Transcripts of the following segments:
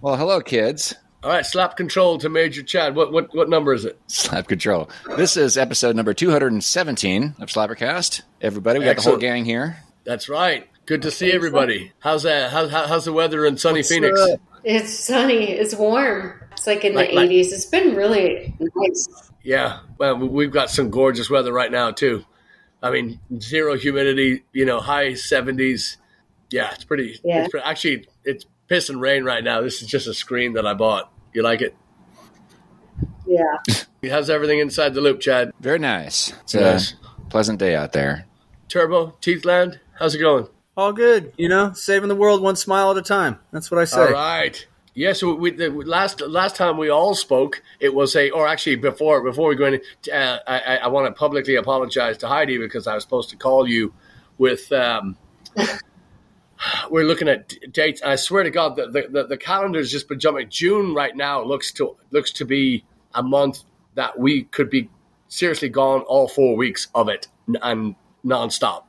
Well, hello, kids. All right, slap control to Major Chad. What what what number is it? Slap control. This is episode number 217 of Slappercast. Everybody, we got the whole gang here. That's right. Good to see everybody. How's that? How's how, how's the weather in sunny Phoenix? up? It's sunny. It's warm. It's like in Like- the like- 80s. It's been really nice. Yeah, well, we- we've got some gorgeous weather right now too. I mean, zero humidity. You know, high seventies. Yeah, it's pretty. Yeah. It's pretty, actually, it's pissing rain right now. This is just a screen that I bought. You like it? Yeah. How's everything inside the loop, Chad? Very nice. It's Yes. a pleasant day out there. Turbo, Teethland, how's it going? All good, you know, saving the world one smile at a time. That's what I say. All right. Yeah, so we, the last last time we all spoke, it was a, or actually before before we go in, uh, I, I, I want to publicly apologize to Heide because I was supposed to call you with. Um, we're looking at dates. I swear to God, the, the, the, the calendar's just been jumping. June right now looks to looks to be a month that we could be seriously gone all four weeks of it and nonstop.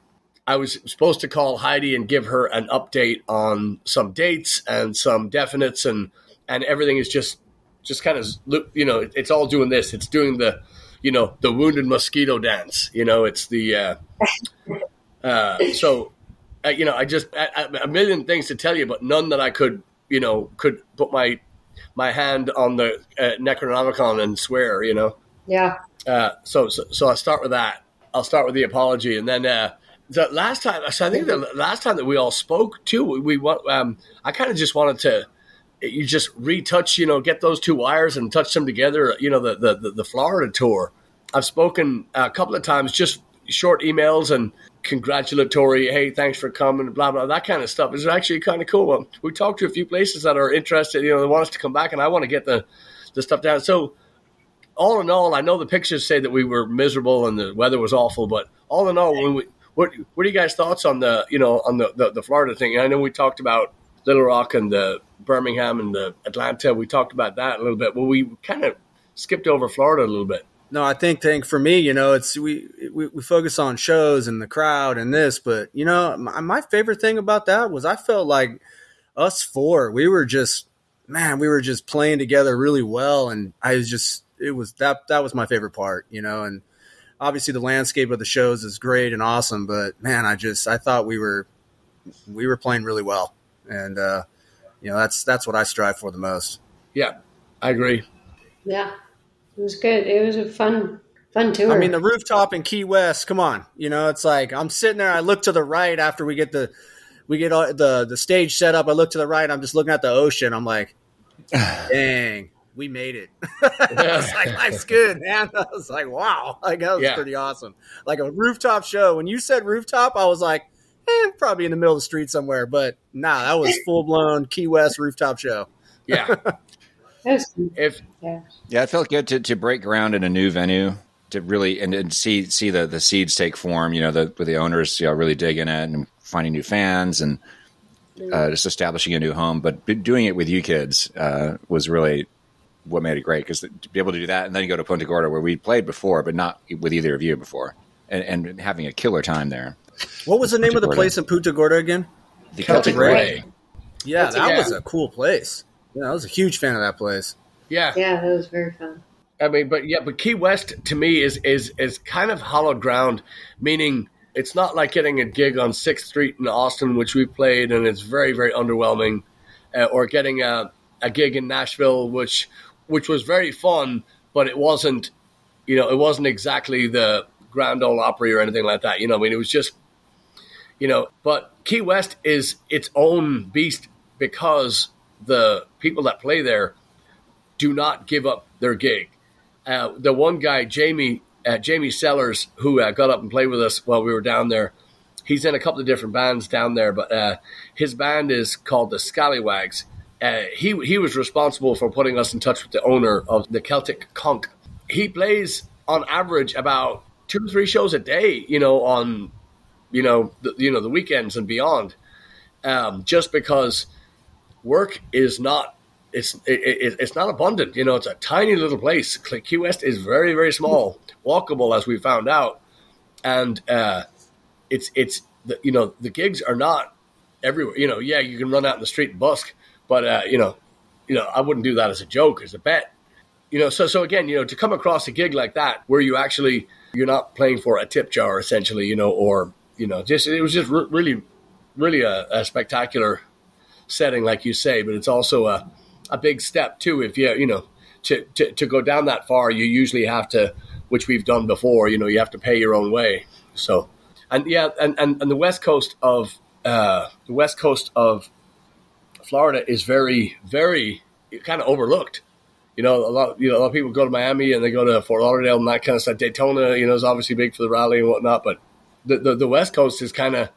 I was supposed to call Heide and give her an update on some dates and some definites and and everything is just just kind of you know it's all doing this. It's doing the you know the wounded mosquito dance. You know it's the uh, uh, so you know I just a, a million things to tell you, but none that I could you know could put my my hand on the uh, Necronomicon and swear. You know. Yeah. Uh, so, so, so I'll start with that. I'll start with the apology, and then uh, the last time. So I think the last time that we all spoke too, we, we want. Um, I kind of just wanted to. You just retouch, you know, get those two wires and touch them together. You know, the the the, the Florida tour. I've spoken a couple of times, just short emails and congratulatory. Hey, thanks for coming. Blah blah. That kind of stuff is actually kind of cool. Um, we talked to a few places that are interested. You know, they want us to come back, and I want to get the the stuff down. So all in all, I know the pictures say that we were miserable and the weather was awful, but all in all, when we, what what are you guys' thoughts on the you know on the, the, the Florida thing? I know we talked about Little Rock and the Birmingham and the Atlanta. We talked about that a little bit. Well, we kind of skipped over Florida a little bit. No, I think think for me, you know, it's we, we we focus on shows and the crowd and this, but you know, my, my favorite thing about that was I felt like us four, we were just man, we were just playing together really well, and I was just it was that that was my favorite part, you know, and obviously the landscape of the shows is great and awesome, but man, I just I thought we were we were playing really well, and uh, you know that's that's what I strive for the most. Yeah, I agree. Yeah. It was good. It was a fun, fun tour. I mean, the rooftop in Key West. Come on, you know, it's like I'm sitting there. I look to the right after we get the we get all, the the stage set up. I look to the right. I'm just looking at the ocean. I'm like, dang, we made it. I was like, life's good, man. I was like, wow, like that was Yeah. pretty awesome. Like a rooftop show. When you said rooftop, I was like, eh, probably in the middle of the street somewhere. But nah, that was full blown Key West rooftop show. Yeah, It was- if yeah. Yeah, it felt good to, to break ground in a new venue to really and, and see see the, the seeds take form. You know, the, with the owners, you know, really digging it and finding new fans and uh, just establishing a new home. But doing it with you kids uh, was really what made it great because to be able to do that and then go to Punta Gorda where we played before, but not with either of you before, and, and having a killer time there. What was the name of the Gorda. place in Punta Gorda again? The Celtic Ray. Yeah, That's a- that yeah. was a cool place. Yeah, I was a huge fan of that place. yeah, Yeah, that was very fun. I mean, but yeah, but Key West to me is is is kind of hollow ground, meaning it's not like getting a gig on Sixth Street in Austin, which we played, and it's very very underwhelming, uh, or getting a, a gig in Nashville, which which was very fun, but it wasn't, you know, it wasn't exactly the Grand Ole Opry or anything like that. You know, I mean, it was just, you know, but Key West is its own beast because the people that play there do not give up their gig. Uh, the one guy, Jamie uh, Jamie Sellers, who uh, got up and played with us while we were down there, he's in a couple of different bands down there, but uh, his band is called the Scallywags. Uh, he he was responsible for putting us in touch with the owner of the Celtic Conch. He plays on average about two or three shows a day, you know, on you know the, you know the weekends and beyond, um, just because work is not it's it, it, it's not abundant. You know, it's a tiny little place. Key West is very very small, walkable as we found out, and uh, it's it's the, you know the gigs are not everywhere. You know, yeah, you can run out in the street and busk, but uh, you know, you know, I wouldn't do that as a joke, as a bet. You know, so so again, you know, to come across a gig like that where you actually you're not playing for a tip jar essentially, you know, or you know, just it was just re- really, really a, a, spectacular setting, like you say. But it's also a a big step too. If you you know to, to to go down that far, you usually have to, which we've done before. You know, you have to pay your own way. So, and yeah, and and, and the west coast of uh, the west coast of Florida is very very kind of overlooked you know, a lot, you know, a lot of people go to Miami and they go to Fort Lauderdale and that kind of stuff. Daytona, you know, is obviously big for the rally and whatnot, but the, the, the West Coast is kind of,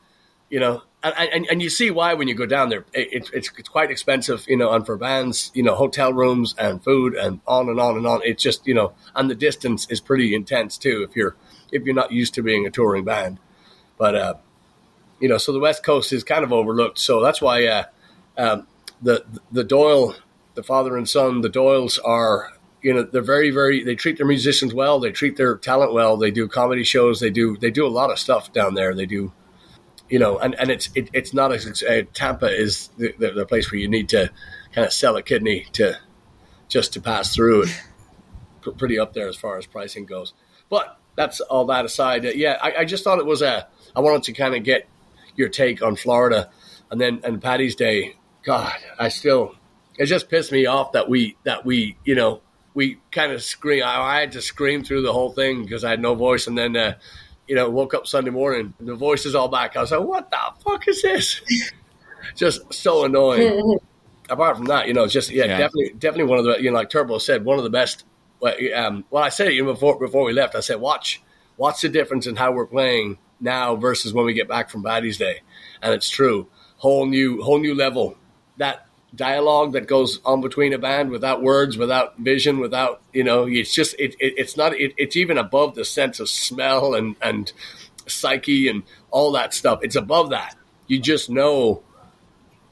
you know, and, and, you see why when you go down there. It, it's, it's quite expensive, you know, and for bands, you know, hotel rooms and food and on and on and on. It's just, you know, and the distance is pretty intense too if you're if you're not used to being a touring band. But uh, you know, so the West Coast is kind of overlooked. So that's why uh, um, the the Doyle the father and son, the Doyles are, you know, they're very, very. They treat their musicians well. They treat their talent well. They do comedy shows. They do they do a lot of stuff down there. They do, you know, and and it's it, it's not as uh, Tampa is the, the, the, place where you need to kind of sell a kidney to just to pass through it. Pretty up there as far as pricing goes. But that's all that aside. Uh, yeah, I, I just thought it was a. I wanted to kind of get your take on Florida, and then and Paddy's Day. God, I still it just pissed me off that we that we you know we kind of scream. I, I, had to scream through the whole thing because I had no voice, and then uh, you know woke up Sunday morning, the voice is all back. I was like, "What the fuck is this?" just so annoying. Apart from that, you know, it's just yeah, yeah, definitely, definitely one of the you know, like Turbo said, one of the best. Um, well, I said it you know, before before we left. I said, watch, watch the difference in how we're playing now versus when we get back from Paddy's Day, and it's true. Whole new, whole new level. That dialogue that goes on between a band without words, without vision, without you know, it's just it, it it's not it, it's even above the sense of smell and and psyche and all that stuff. It's above that. You just know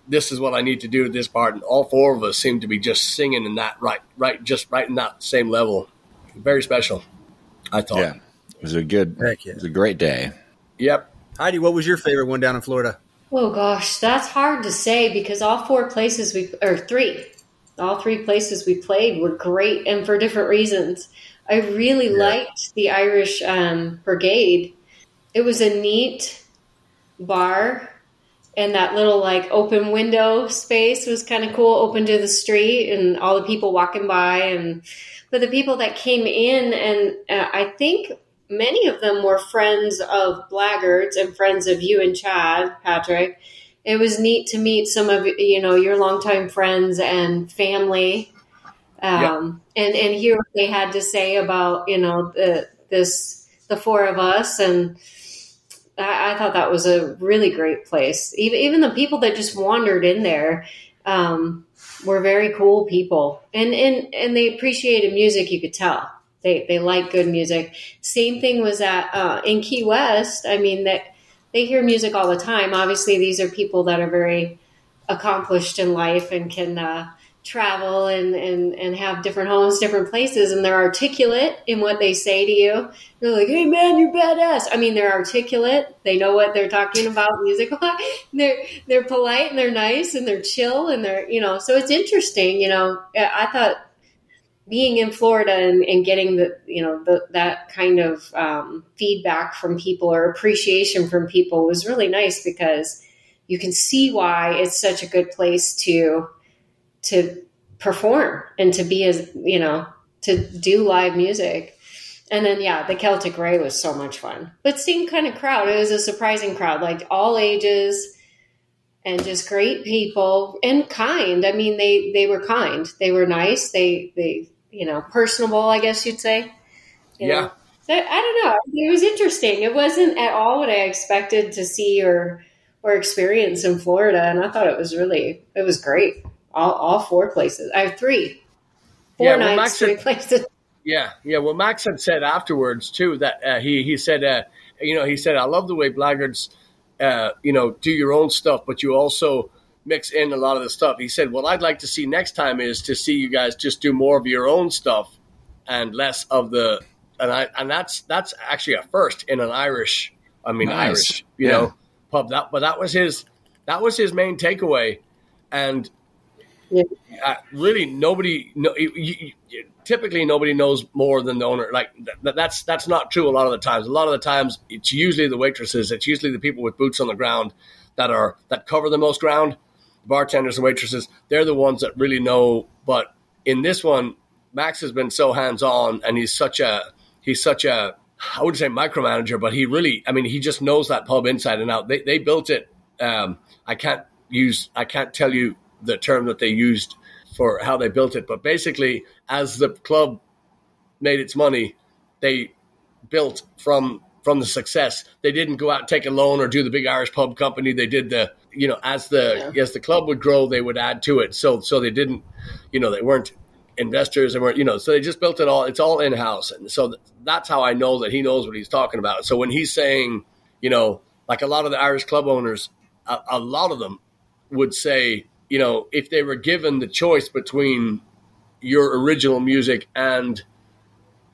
this is what I need to do at this part, and all four of us seem to be just singing in that right, right, just right in that same level. Very special, I thought. Yeah, it was a good, yeah. it was a great day. Yep. Heide, what was your favorite one down in Florida? Oh gosh, that's hard to say because all four places we or three, all three places we played were great and for different reasons. I really yeah. liked the Irish um, Brigade. It was a neat bar, and that little like open window space was kind of cool, open to the street, and all the people walking by. And but the people that came in, and uh, I think many of them were friends of Blaggards and friends of you and Chad, Patrick. It was neat to meet some of you know your longtime friends and family, um, yep. and and hear what they had to say about you know the this the four of us, and I, I thought that was a really great place. Even even the people that just wandered in there. Um, were very cool people and, and and they appreciated music you could tell they they like good music. Same thing was at uh, in Key West. I mean that they hear music all the time. Obviously, these are people that are very accomplished in life and can uh, travel and, and and have different homes, different places, and they're articulate in what they say to you. They're like, "Hey, man, you're badass." I mean, they're articulate. They know what they're talking about music. they're they're polite and they're nice and they're chill and they're you know. So it's interesting. You know, I thought being in Florida and, and getting the you know the, that kind of um, feedback from people or appreciation from people was really nice because you can see why it's such a good place to to perform and to be as you know to do live music. And then yeah, the Celtic Ray was so much fun. But same kind of crowd. It was a surprising crowd, like all ages and just great people and kind. I mean, they they were kind. They were nice. They they you know, personable, I guess you'd say. You yeah. Know? I, I don't know. It was interesting. It wasn't at all what I expected to see or or experience in Florida, and I thought it was really it was great. All, all four places. I have three, four yeah, nights, Max three had, places. Yeah, yeah. Well, Max had said afterwards too that uh, he he said uh, you know he said I love the way Blaggards uh, you know do your own stuff, but you also mix in a lot of the stuff. He said, "What I'd like to see next time is to see you guys just do more of your own stuff and less of the." And I and that's that's actually a first in an Irish, I mean nice. Irish, you yeah. know, pub. That but that was his that was his main takeaway, and Yeah. uh, really nobody no, you, you, you- typically nobody knows more than the owner like th- that's that's not true a lot of the times a lot of the times it's usually the waitresses it's usually the people with boots on the ground that are that cover the most ground bartenders and waitresses they're the ones that really know. But in this one max has been so hands-on and he's such a he's such a i wouldn't say micromanager but he really i mean he just knows that pub inside and out. They, they built it um, i can't use i can't tell you the term that they used for how they built it but basically as the club made its money they built from from the success. They didn't go out and take a loan or do the big irish pub company. They did the you know as the as the club would grow they would add to it. So so they didn't you know they weren't investors. They weren't you know so they just built it all it's all in house and so th- that's how i know that he knows what he's talking about. So when he's saying you know like a lot of the irish club owners a, a lot of them would say you know if they were given the choice between your original music and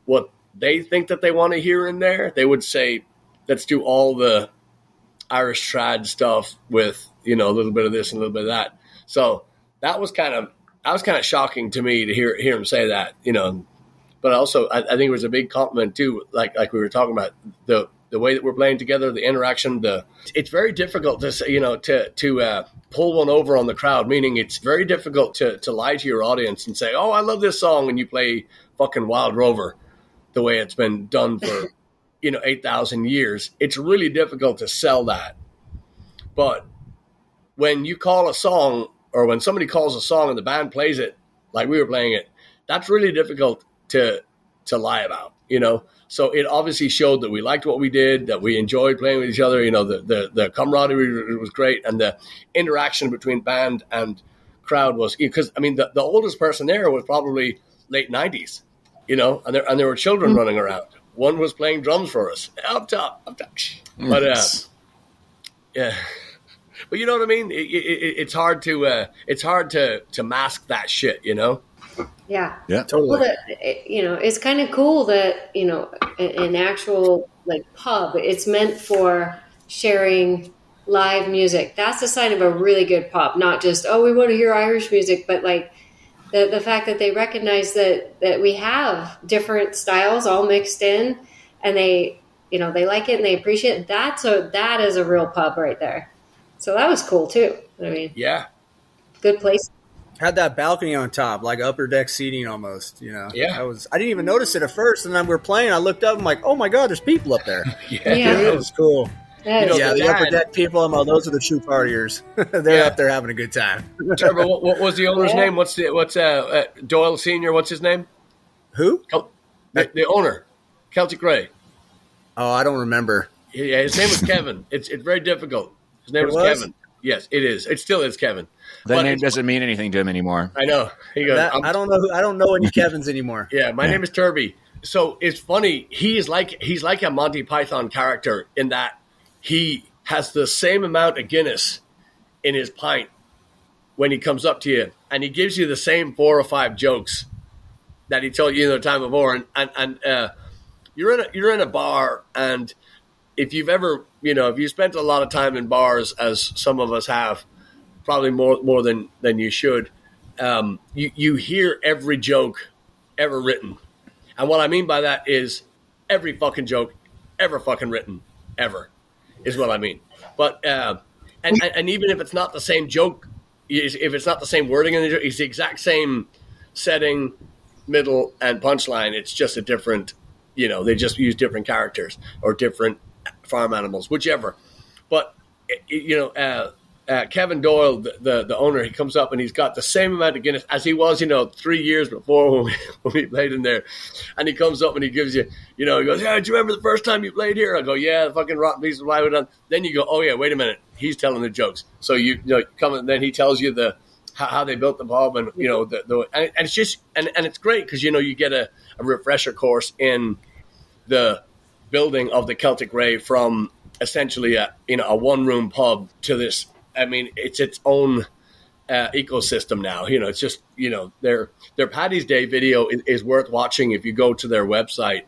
what they think that they want to hear in there, they would say, let's do all the Irish trad stuff with, you know, a little bit of this and a little bit of that. So that was kind of that was kind of shocking to me to hear hear him say that, you know. But also I, I think it was a big compliment too, like like we were talking about the the way that we're playing together, the interaction, the it's very difficult to you know, to to uh, pull one over on the crowd. Meaning, it's very difficult to to lie to your audience and say, "Oh, I love this song," and you play fucking Wild Rover, the way it's been done for you know eight thousand years. It's really difficult to sell that. But when you call a song, or when somebody calls a song and the band plays it, like we were playing it, that's really difficult to to lie about. You know, so it obviously showed that we liked what we did, that we enjoyed playing with each other. You know, the the, the camaraderie was great, and the interaction between band and crowd was because I mean the, the oldest person there was probably late nineties. You know, and there and there were children running around. One was playing drums for us up top, up top. But uh, yeah, but you know what I mean. It, it, it's hard to uh, it's hard to to mask that shit. You know. Yeah. yeah, Totally. Well, that, it- you know, it's kind of cool that you know an actual like pub. It's meant for sharing live music. That's the sign of a really good pub. Not just oh, we want to hear Irish music, but like the the fact that they recognize that that we have different styles all mixed in, and they you know they like it and they appreciate it. That's a that is a real pub right there. So that was cool too. I mean, Yeah. good place. Had that balcony on top, like upper deck seating almost. You know, Yeah. I was. I didn't even notice it at first, and then we are playing. I looked up. I'm like, oh my god, there's people up there. Yeah. Yeah. That was cool. That You know, yeah, the the upper deck people. I'm all, those are the true partiers. They're Yeah. up there having a good time. Trevor, what, what was the owner's Yeah. name? What's the what's uh, uh, Doyle Senior? What's his name? Who? Kel- the, the owner, Celtic Ray. Oh, I don't remember. Yeah, his name was Kevin. It's it's very difficult. His name It was, was? Kevin. Yes, it is. It still is Kevin. that But name doesn't mean anything to him anymore. I know. He goes. That, I'm- don't know. Who, I don't know any Kevin's anymore. Yeah, my Yeah. name is Turby. So it's funny. He is like he's like a Monty Python character in that he has the same amount of Guinness in his pint when he comes up to you, and he gives you the same four or five jokes that he told you the time before. And and, and uh, you're in a you're in a bar, and if you've ever you know if you spent a lot of time in bars, as some of us have, probably more more than than you should, um, you you hear every joke ever written. And what I mean by that is every fucking joke ever fucking written, ever, is what I mean. But uh, and, and even if it's not the same joke, if it's not the same wording in the joke, it's the exact same setting, middle, and punchline. It's just a different, you know, they just use different characters or different farm animals, whichever. But you know, uh, uh, Kevin Doyle, the, the the owner, he comes up and he's got the same amount of Guinness as he was, you know, three years before when we, when we played in there. And he comes up and he gives you, you know, he goes, "Yeah, do you remember the first time you played here?" I go, "Yeah, the fucking rotten piece of plywood." on." Then you go, "Oh yeah, wait a minute, he's telling the jokes." So you, you know, come and then he tells you the how, how they built the pub and you know the, the and, and it's just and, and it's great because you know you get a, a refresher course in the building of the Celtic Ray from essentially a you know a one room pub to this. I mean, it's its own uh, ecosystem now. You know, it's just you know their their Paddy's Day video is, is worth watching if you go to their website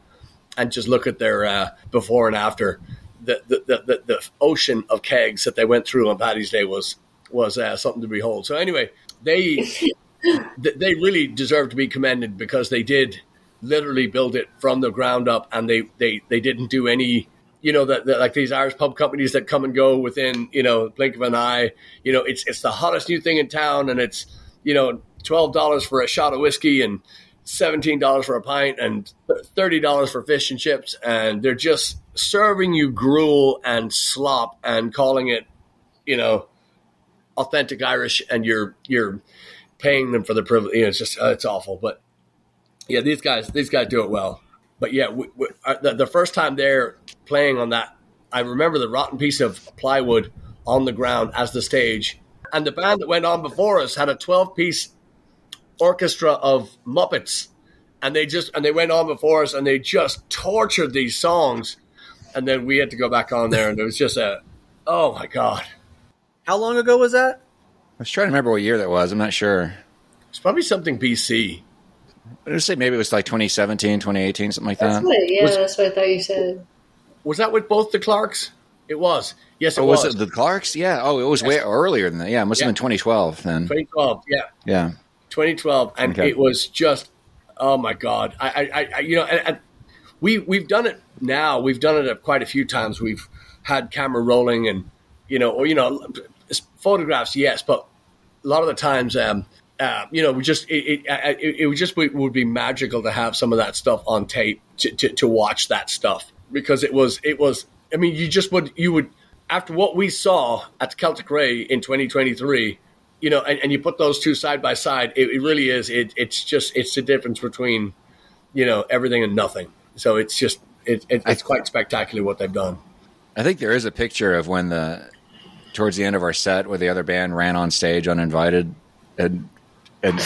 and just look at their uh, before and after. The the, the the the ocean of kegs that they went through on Paddy's Day was was uh, something to behold. So anyway, they they really deserve to be commended because they did literally build it from the ground up, and they they they didn't do any. You know that like these Irish pub companies that come and go within you know blink of an eye. You know it's it's the hottest new thing in town, and it's you know twelve dollars for a shot of whiskey and seventeen dollars for a pint and thirty dollars for fish and chips, and they're just serving you gruel and slop and calling it, you know, authentic Irish, and you're you're paying them for the privilege. You know, it's just uh, it's awful, but yeah, these guys these guys do it well. But yeah, we, we, uh, the, the first time they're playing on that, I remember the rotten piece of plywood on the ground as the stage, and the band that went on before us had a twelve piece orchestra of Muppets, and they just and they went on before us and they just tortured these songs, and then we had to go back on there, and it was just a, oh my god. How long ago was that? I was trying to remember what year that was. I'm not sure. It's probably something BC. I would say maybe it was like 2017, 2018, something like That's that. what, yeah, Was- that's what I thought you said. Was that with both the Clarks? It was. Yes, it Oh, was. was it the Clarks? Yeah. Oh, it was way earlier than that. Yeah, it must Yeah. have been 2012 then. 2012. Yeah, Yeah. 2012, and Okay. it was just, oh my god! I, I, I- I you know, and, and we we've done it now. We've done it quite a few times. We've had camera rolling, and you know, or you know, photographs, yes, but a lot of the times, um, uh, you know, we just it it, it, it would just be, would be magical to have some of that stuff on tape to, to, to watch that stuff because it was it was. I mean, you just would you would after what we saw at Celtic Ray in 2023, you know, and, and you put those two side by side, it, it really is. It, it's just it's the difference between you know everything and nothing. So it's just it, it's quite spectacular what they've done. I think there is a picture of when the towards the end of our set where the other band ran on stage uninvited, and and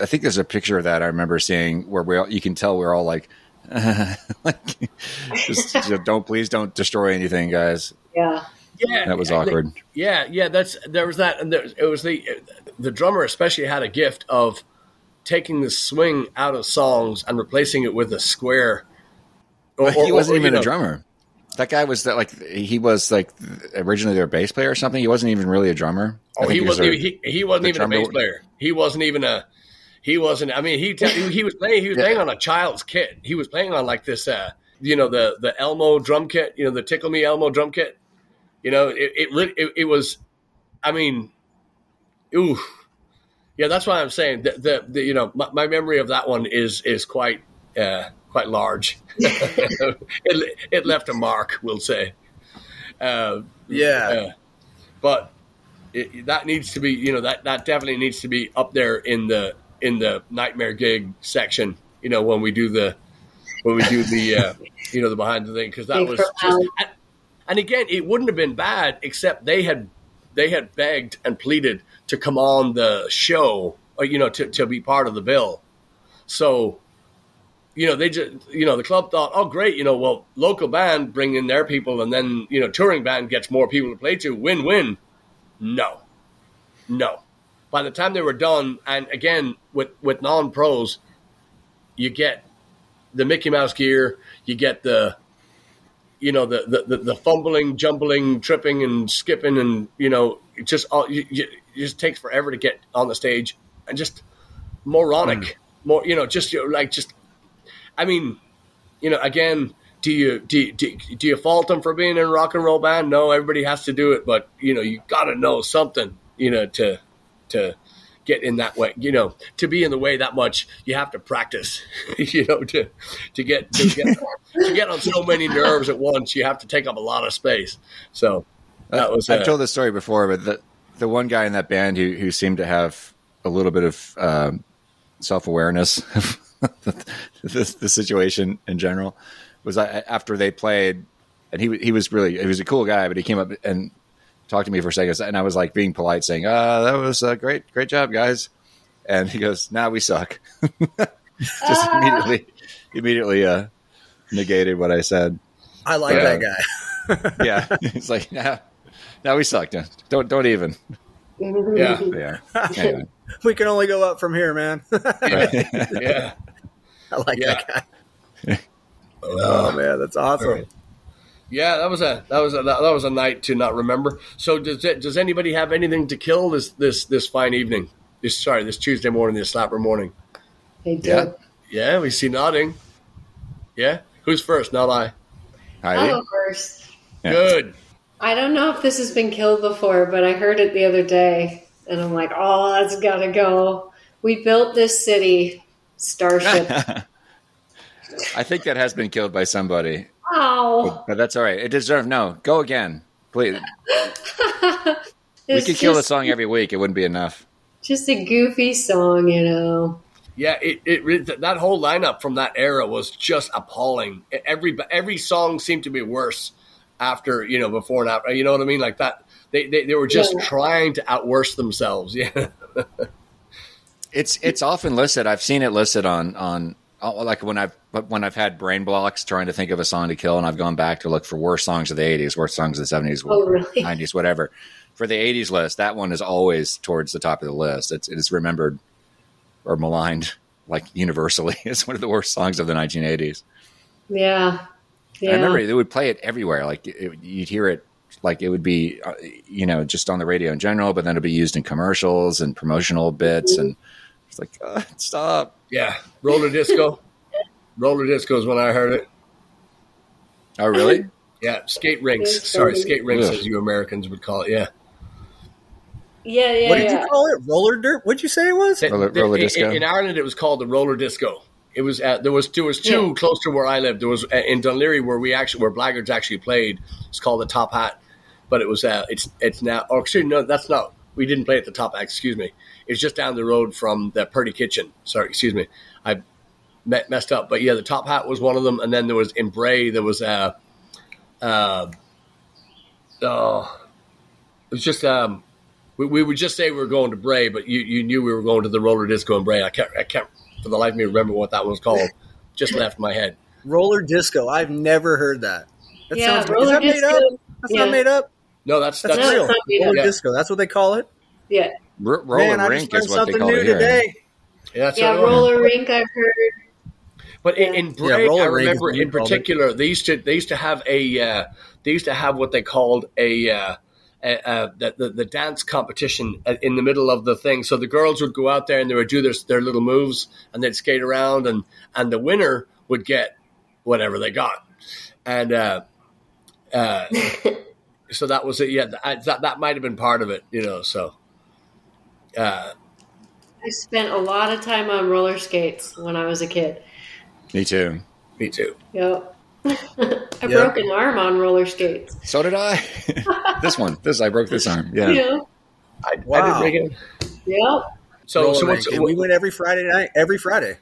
I think there's a picture of that I remember seeing where we all, you can tell we're all like, like just, just don't please don't destroy anything, guys. Yeah. Yeah, That was awkward. they- yeah, yeah. That's there was that, and there, it was the the drummer especially had a gift of taking the swing out of songs and replacing it with a square. Or- he or- wasn't or, you even a drummer. That guy was that like he was like originally their bass player or something. He wasn't even really a drummer. Oh, he think was wasn't. their- Even, he, he wasn't the even a bass player. He wasn't even a. He wasn't. I mean, he te- he was playing. He was Yeah. playing on a child's kit. He was playing on like this. Uh, you know the the Elmo drum kit. You know the Tickle Me Elmo drum kit. You know it. It. It, it was. I mean, ooh, yeah. That's why I'm saying the, the, the you know my, my memory of that one is is quite uh, quite large. it it left a mark. We'll say. Uh, Yeah. but it, that needs to be, you know, that, that definitely needs to be up there in the in the nightmare gig section. You know, when we do the when we do the uh, you know the behind the thing because that was just. And, again, it wouldn't have been bad except they had they had begged and pleaded to come on the show, or you know, to to be part of the bill. So you know, they just, you know, the club thought, oh, great, you know, well, local band bring in their people, and then, you know, touring band gets more people to play to, win win. No, no. By the time they were done, and again, with, with non pros, you get the Mickey Mouse gear, you get the, you know, the, the, the, the fumbling, jumbling, tripping, and skipping, and, you know, it just, all, you, you, it just takes forever to get on the stage, and just moronic, mm. more, you know, just you know, like, just I mean, you know, again, do you do do, do you fault them for being in a rock and roll band? No, everybody has to do it, but you know, you got to know something, you know, to to get in that way. You know, to be in the way that much, you have to practice. you know, to to get to get to get on so many nerves at once, you have to take up a lot of space. So that was I've uh, told this story before, but the the one guy in that band who who seemed to have a little bit of um, self awareness of the, the situation in general was I, after they played, and he he was really he was a cool guy, but he came up and talked to me for a second, and I was like being polite, saying, "Uh, that was a great great job, guys," and he goes, "Now nah, we suck." Just immediately immediately uh, negated what I said. I like Yeah. that guy. Yeah, he's like, "Now, now we suck. Don't don't even." yeah, Yeah. Anyway. We can only go up from here, man. yeah. I like Yeah. that guy. Oh man, that's awesome. Yeah, that was a that was a that was a night to not remember. So does it, does anybody have anything to kill this this this fine evening? this sorry this Tuesday morning, this slapper morning. They do. Yeah. Yeah, we see nodding. Yeah, who's first? Not I. I'll Heide? go first. Yeah. Good. I don't know if this has been killed before, but I heard it the other day, and I'm like, oh, that's gotta go. We built this city, Starship. I think that has been killed by somebody, Oh. but that's all right. It deserved no. Go again, please. We It's could kill the song every week. It wouldn't be enough. just a goofy song, you know. Yeah, it, it that whole lineup from that era was just appalling. Every every song seemed to be worse after you know before and after. You know what I mean? Like that. They they, they were just Yeah. trying to outworse themselves. Yeah. It's it's often listed. I've seen it listed on on like when I've but when I've had brain blocks trying to think of a song to kill, and I've gone back to look for worst songs of the '80s, worst songs of the '70s, Oh, really? '90s, whatever. For the '80s list, that one is always towards the top of the list. It's it is remembered or maligned like universally. It's one of the worst songs of the 1980s. Yeah. Yeah. I remember they would play it everywhere. Like it, you'd hear it, like it would be, uh, you know, just on the radio in general, but then it'd be used in commercials and promotional bits, and it's like, uh, stop. Yeah. Roller disco. Roller disco is when I heard it. Oh, really? Yeah, skate rinks. Sorry, skate rinks, Ugh. as you Americans would call it. Yeah. yeah, yeah, what did yeah. you call it? Roller dirt? What'd you say it was? Roller- The- roller in- disco? In, Ireland, it was called the roller disco. It was uh, there was there was two Yeah. close to where I lived. There was uh, in Dún Laoghaire where we actually where Blaggards actually played. It's called the Top Hat, but it was uh, it's it's now. Oh, actually, no, that's not. We didn't play at the Top Hat. Excuse me. It's just down the road from the Purty Kitchen. Sorry, excuse me. I me- messed up, but yeah, the Top Hat was one of them, and then there was in Bray there was uh, uh, oh, it was just um, we, we would just say we were going to Bray, but you, you knew we were going to the roller disco in Bray. I can't, I can't for the life of me remember what that was called. Just left my head. Roller disco. I've never heard that. That yeah, sounds, roller is that made up? That's yeah. not made up. No, that's That's that's real. it's not made Roller up. disco. That's what they call it. Yeah, R- roller Man, I rink just is learned what they call new it here. today. yeah, that's yeah, what it was. roller rink. I've heard. But in, in Bray, roller I rink remember what in particular they used to they used to have a uh, they used to have what they called a. Uh, uh, uh, the, the the dance competition uh, in the middle of the thing, so the girls would go out there and they would do their their little moves and they'd skate around and and the winner would get whatever they got, and uh, uh, so that was it. Yeah, that that, that might have been part of it, you know. So uh, I spent a lot of time on roller skates when I was a kid. Me too. me too. Yep. I broke an arm on roller skates. So did I. this one. This I broke this arm. Yeah. Yeah. I, I Wow. did break it. Yep. So, so what's, And we went every Friday night, every Friday.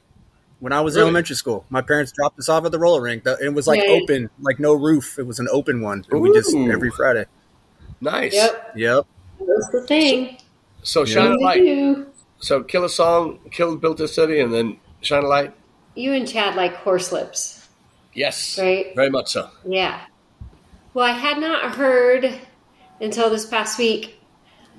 When I was in elementary school, my parents dropped us off at the roller rink. It was like Yeah. open, like no roof. It was an open one. And we just every Friday. nice. Yep. Yep. That's the thing. So shine a light. we? So kill a song, kill built a city, and then shine a light. You and Chad like Horslips, Yes, right? very much so. Yeah. Well, I had not heard until this past week.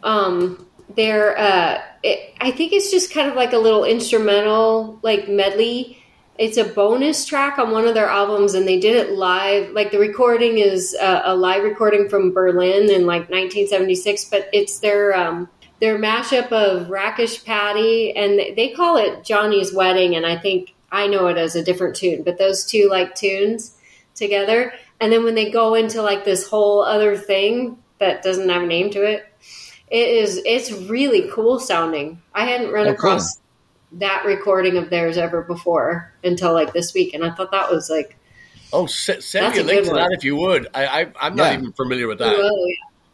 Um, there, uh, it, I think it's just kind of like a little instrumental, like medley. It's a bonus track on one of their albums, and they did it live. Like the recording is uh, a live recording from Berlin in like 1976, but it's their um, their mashup of Rakish Paddy, and they, they call it Johnny's Wedding, and I think I know it as a different tune, but those two like tunes together. And then when they go into like this whole other thing that doesn't have a name to it, it is it's really cool sounding. I hadn't run Oh, cool. across that recording of theirs ever before until like this week, and I thought that was like Oh, se- send That's me a a link good to one. that if you would. I, I I'm not Yeah. even familiar with that. whoa.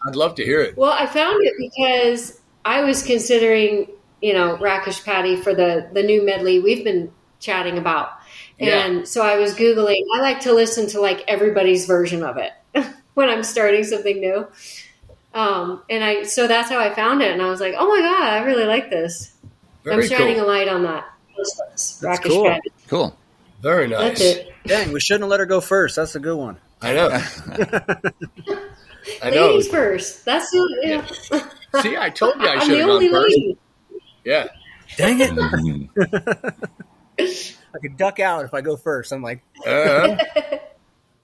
I'd love to hear it. Well, I found it because I was considering, you know, Rakish Paddy for the the new medley we've been chatting about. Yeah. And so I was googling. I like to listen to like everybody's version of it when I'm starting something new. Um, and I so that's how I found it, and I was like, "Oh my god, I really like this." Very I'm shining cool. a light on that. Rakish cool. Patty. Cool. Very nice. That's it. Dang, we shouldn't have let her go first. That's a good one. I know. I know. Ladies first. That's the, yeah. See, I told you I should have only gone first. lady. Yeah. Dang it! I could duck out if I go first. I'm like, Uh, all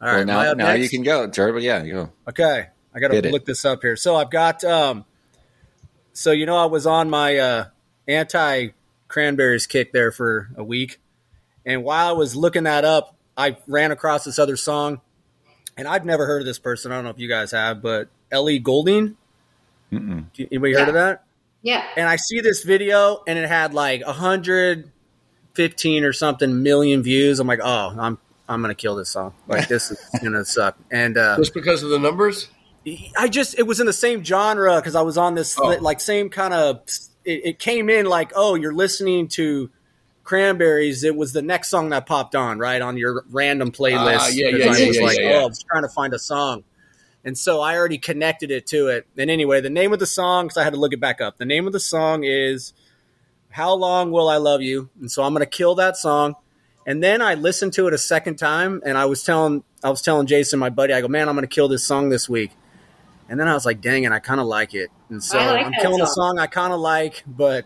well, now, am I up now you can go, Turbo. Yeah, you go. Okay, I got Hit to it. look this up here. So I've got, um, so you know, I was on my uh, anti cranberries kick there for a week. And while I was looking that up, I ran across this other song, and I've never heard of this person. I don't know if you guys have, but Ellie Goulding. Mm-mm. Anybody heard of that? Yeah. And I see this video, and it had like a hundred fifteen or something million views. I'm like, oh, I'm I'm gonna kill this song. Like this is gonna suck. And uh, Just because of the numbers? I just it was in the same genre because I was on this Oh. like same kind of. It, it came in like, oh, you're listening to Cranberries. It was the next song that popped on right on your random playlist. Ah, yeah, 'cause yeah, I yeah, was yeah, like, yeah, yeah. oh, I was trying to find a song, and so I already connected it to it. And anyway, the name of the song, because I had to look it back up. The name of the song is "How Long Will I Love You," and so I'm going to kill that song. And then I listened to it a second time, and I was telling I was telling Jason, my buddy, I go, man, I'm going to kill this song this week. And then I was like, dang it, I kind of like it. And so like I'm killing a song. song I kind of like, but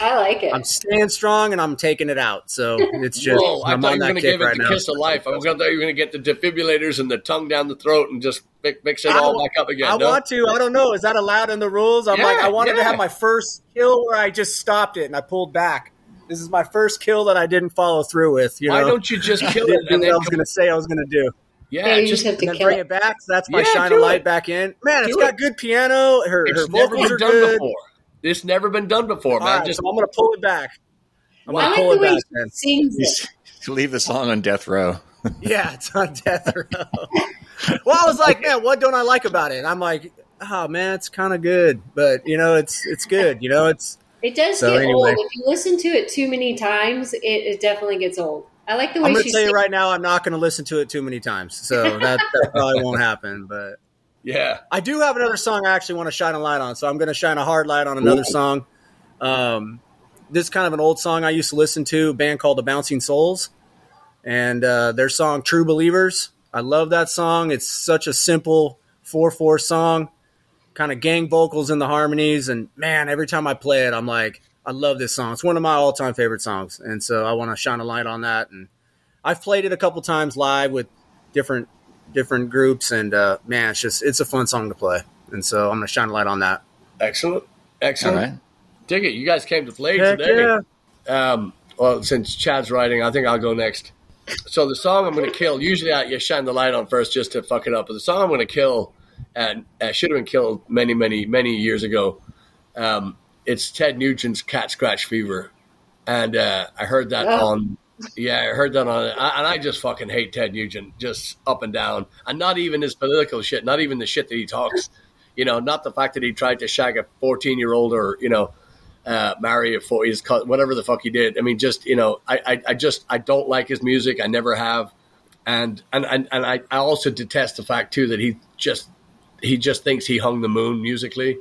I like it. I'm staying strong and I'm taking it out. So it's just Whoa, I I'm thought on you were that going to kick give it right the now. kiss of life. I was going to thought you were going to get the defibrillators and the tongue down the throat and just mix, mix it all back up again. I no? want to. I don't know. Is that allowed in the rules? I'm Yeah, like, I wanted to have my first kill where I just stopped it and I pulled back. This is my first kill that I didn't follow through with. You Why know, don't you just kill it do and what then I was going to say I was going to do. yeah, Yeah, you just just have to And then kill bring it. it back. So that's my Yeah, shine do a light it. back in. Man, it's Do got good piano. Her, her it's never vocals been are done good. before. It's never been done before, man. right, just so I'm going to pull it back. I'm I going to like pull the it way back she then. sings it. leave the song on death row. Yeah, it's on death row. well, I was like, man, what don't I like about it? And I'm like, oh man, it's kind of good, but you know, it's it's good. You know, it's It does So get anyway. old. If you listen to it too many times, it, it definitely gets old. I like the way I'm going to tell you right now, I'm not going to listen to it too many times, so that, that probably won't happen. But yeah. I do have another song I actually want to shine a light on, so I'm going to shine a hard light on another Ooh. song. Um, this is kind of an old song I used to listen to, a band called the Bouncing Souls, and uh, their song "True Believers." I love that song. It's such a simple four four song, kind of gang vocals in the harmonies, and man, every time I play it, I'm like, I love this song. It's one of my all time favorite songs, and so I want to shine a light on that. And I've played it a couple times live with different different groups, and uh, man, it's just it's a fun song to play, and so I'm gonna shine a light on that. Excellent. Excellent. right. Dig it. You guys came to play Heck today. yeah. Um, well, since Chad's writing, I think I'll go next. So the song I'm going to kill, usually I, you shine the light on first just to fuck it up. But the song I'm going to kill, and uh, should have been killed many, many, many years ago. Um, it's Ted Nugent's "Cat Scratch Fever," and uh, I heard that Oh. on. Yeah, I heard that on, I, and I just fucking hate Ted Nugent, just up and down, and not even his political shit, not even the shit that he talks. You know, not the fact that he tried to shag a 14 year old or you know uh, marry a four, his whatever the fuck he did. I mean, just you know, I, I, I just I don't like his music. I never have, and and and, and I, I also detest the fact too that he just he just thinks he hung the moon musically,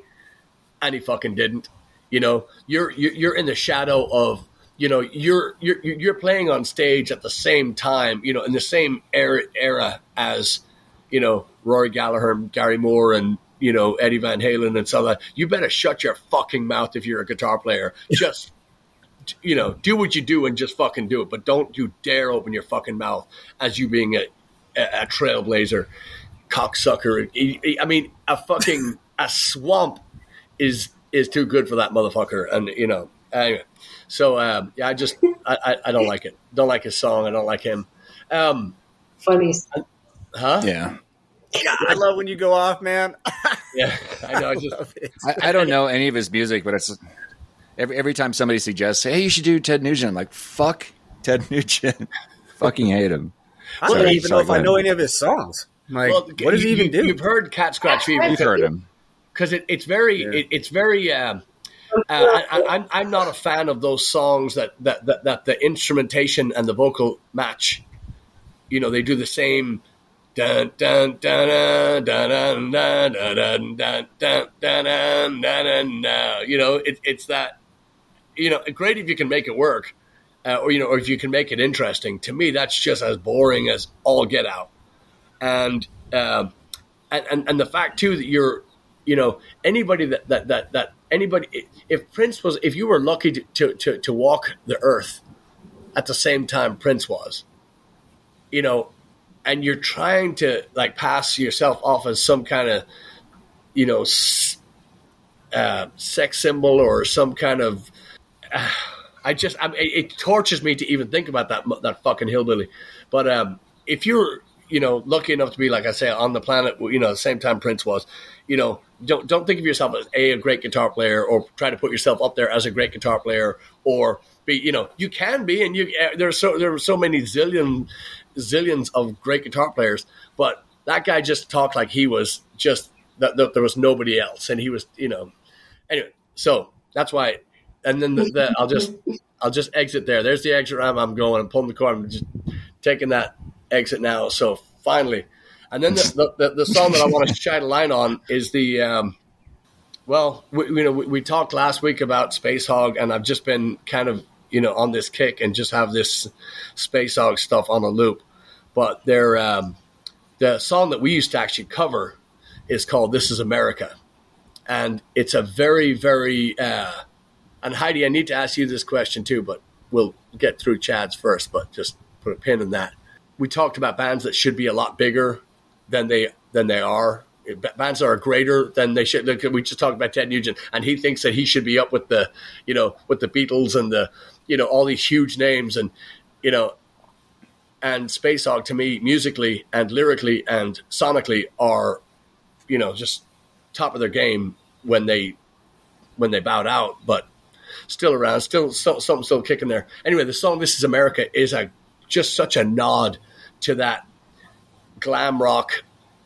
and he fucking didn't. You know, you're, you're in the shadow of you know you're you're you're playing on stage at the same time. You know, in the same era era as you know Rory Gallagher, and Gary Moore, and you know Eddie Van Halen and stuff like that. You better shut your fucking mouth if you're a guitar player. Just you know, do what you do and just fucking do it. But don't you dare open your fucking mouth as you being a a, trailblazer, cocksucker. I mean, a fucking a swamp is is too good for that motherfucker. And you know, anyway. So um, yeah, I just I, I, I don't like it. Don't like his song. I don't like him. Um, Funny. huh? Yeah. God, I love when you go off, man. Yeah, I know. I just I, I don't know any of his music, but it's every every time somebody suggests, "Hey, you should do Ted Nugent," I'm like, "Fuck Ted Nugent, fucking hate him." I don't Sorry, even know if I know any of his songs. Like, well, what does he even you- do? You've heard Cat Scratch Fever. You've heard him. because it, it's very Yeah. it, it's very um, uh, I, I, I'm I'm not a fan of those songs that, that that that the instrumentation and the vocal match. You know, they do the same. You know, it, it's that. You know, great if you can make it work, uh, or you know, or if you can make it interesting. To me, that's just as boring as all get out. And um, and, and and the fact too that you're you know anybody that that that, that anybody if prince was if you were lucky to, to to walk the earth at the same time prince was you know and you're trying to like pass yourself off as some kind of you know uh, sex symbol or some kind of I just I it, it tortures me to even think about that that fucking hillbilly. But um, if you're you know lucky enough to be like I say on the planet, you know, the same time Prince was, you know, don't don't think of yourself as a, a great guitar player or try to put yourself up there as a great guitar player or be you know you can be and you uh, there's so there are so many zillion zillions of great guitar players, but that guy just talked like he was just that, that there was nobody else, and he was you know anyway. So that's why, and then the, the, I'll just I'll just exit there. There's the exit ramp. I'm going. I'm pulling the cord. I'm just taking that exit now. So finally, and then the the, the song that I want to shine a line on is the. Um, well, we, you know, we, we talked last week about Spacehog, and I've just been kind of you know on this kick and just have this Spacehog stuff on a loop. But they're um, the song that we used to actually cover is called "This Is America," and it's a very, very. Uh, and Heide, I need to ask you this question too, but we'll get through Chad's first. But just put a pin in that. We talked about bands that should be a lot bigger than they than they are. Bands are greater than they should. We just talked about Ted Nugent, and he thinks that he should be up with the, you know, with the Beatles and the, you know, all these huge names, and you know, and Spacehog to me musically and lyrically and sonically are, you know, just top of their game when they when they bowed out, but still around, still so, something still kicking there. Anyway, the song "This Is America" is a just such a nod to that glam rock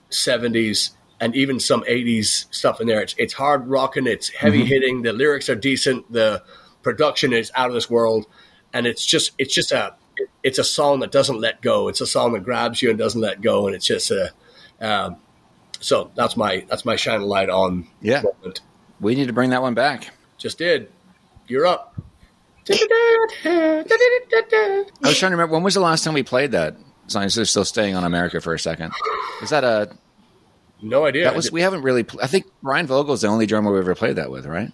'70s and even some '80s stuff in there. It's it's hard rocking, it's heavy hitting. The lyrics are decent. The production is out of this world, and it's just it's just a it's a song that doesn't let go. It's a song that grabs you and doesn't let go, and it's just a. Um, so that's my that's my shine a light on. Yeah, moment. we need to bring that one back. Just did. You're up. I was trying to remember when was the last time we played that. So I'm still staying on America for a second. Is that a? No idea. That was we haven't really. I think Brian Vogel's the only drummer we ever played that with, right?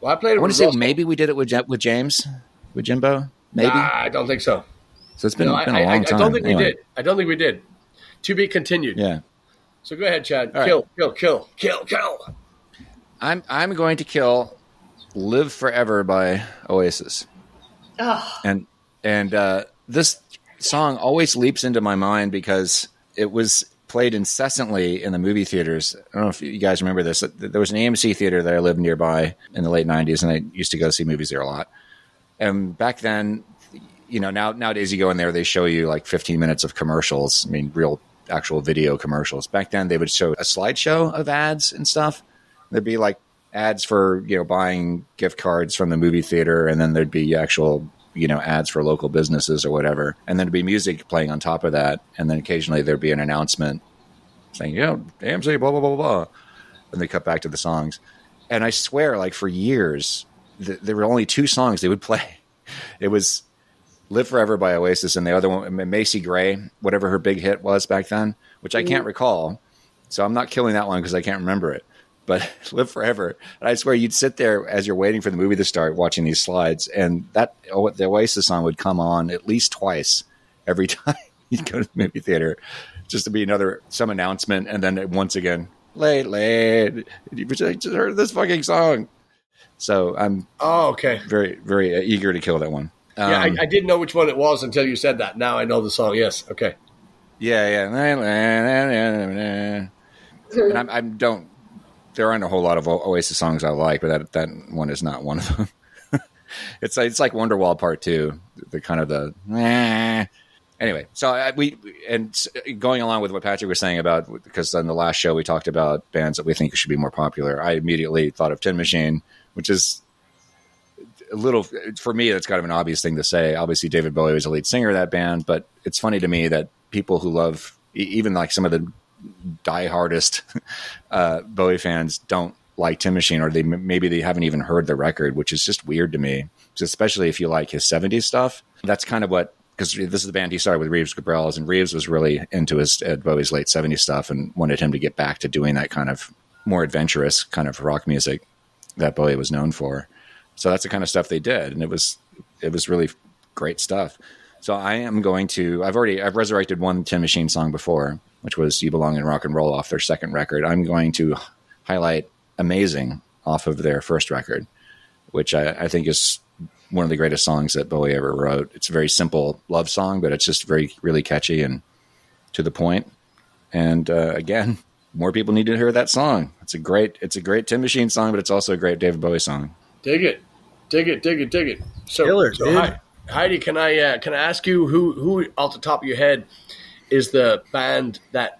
Well, I played. It I want with to say maybe we did it with Ja- with James, with Jimbo. Maybe. Nah, I don't think so. so it's been, No, I, been a I- long I- time. I don't think Anyway, we did. I don't think we did. To be continued. Yeah. So go ahead, Chad. All right. kill, kill, kill, kill, kill. I'm I'm going to kill "Live Forever" by Oasis, Oh, and and uh, this song always leaps into my mind because it was played incessantly in the movie theaters. I don't know if you guys remember this. There was an AMC theater that I lived nearby in the late '90s, and I used to go see movies there a lot. And back then, you know, now nowadays you go in there, they show you like 15 minutes of commercials. I mean, real actual video commercials. Back then, they would show a slideshow of ads and stuff. There'd be like ads for you know buying gift cards from the movie theater, and then there'd be actual you know ads for local businesses or whatever, and then there'd be music playing on top of that, and then occasionally there'd be an announcement saying, "Yeah, AMC, blah blah blah blah," blah. and they cut back to the songs. And I swear, like for years, th- there were only two songs they would play. It was "Live Forever" by Oasis, and the other one, Macy Gray, whatever her big hit was back then, which I can't mm-hmm. recall. So I'm not killing that one because I can't remember it. But "Live Forever," and I swear you'd sit there as you're waiting for the movie to start, watching these slides, and that oh, the Oasis song would come on at least twice every time you go to the movie theater, just to be another some announcement, and then once again, late, late, you just heard this fucking song. So I'm Oh, okay. very, very eager to kill that one. Um, yeah, I, I didn't know which one it was until you said that. Now I know the song. Yes. Okay. yeah, yeah. And I'm, I don't. There aren't a whole lot of Oasis songs I like, but that that one is not one of them. it's it's like Wonderwall Part Two, the kind of the. Anyway, so I, we and going along with what Patrick was saying about because on the last show we talked about bands that we think should be more popular. I immediately thought of Tin Machine, which is a little for me. That's kind of an obvious thing to say. Obviously, David Bowie was the lead singer of that band, but it's funny to me that people who love even like some of the diehardest uh, Bowie fans don't like Tin Machine, or they maybe they haven't even heard the record, which is just weird to me. Especially if you like his '70s stuff. That's kind of what because this is the band he started with Reeves Gabrels, and Reeves was really into his uh, Bowie's late '70s stuff and wanted him to get back to doing that kind of more adventurous kind of rock music that Bowie was known for. So that's the kind of stuff they did, and it was it was really great stuff. So I am going to. I've already I've resurrected one Tin Machine song before, which was "You Belong in Rock and Roll" off their second record. I'm going to highlight "Amazing" off of their first record, which I, I think is one of the greatest songs that Bowie ever wrote. It's a very simple love song, but it's just very really catchy and to the point. And uh, again, more people need to hear that song. It's a great it's a great Tin Machine song, but it's also a great David Bowie song. Dig it, dig it, dig it, dig it. So, Killer, so dude. Heide, Heide, can I uh, can I ask you who who off the top of your head is the band that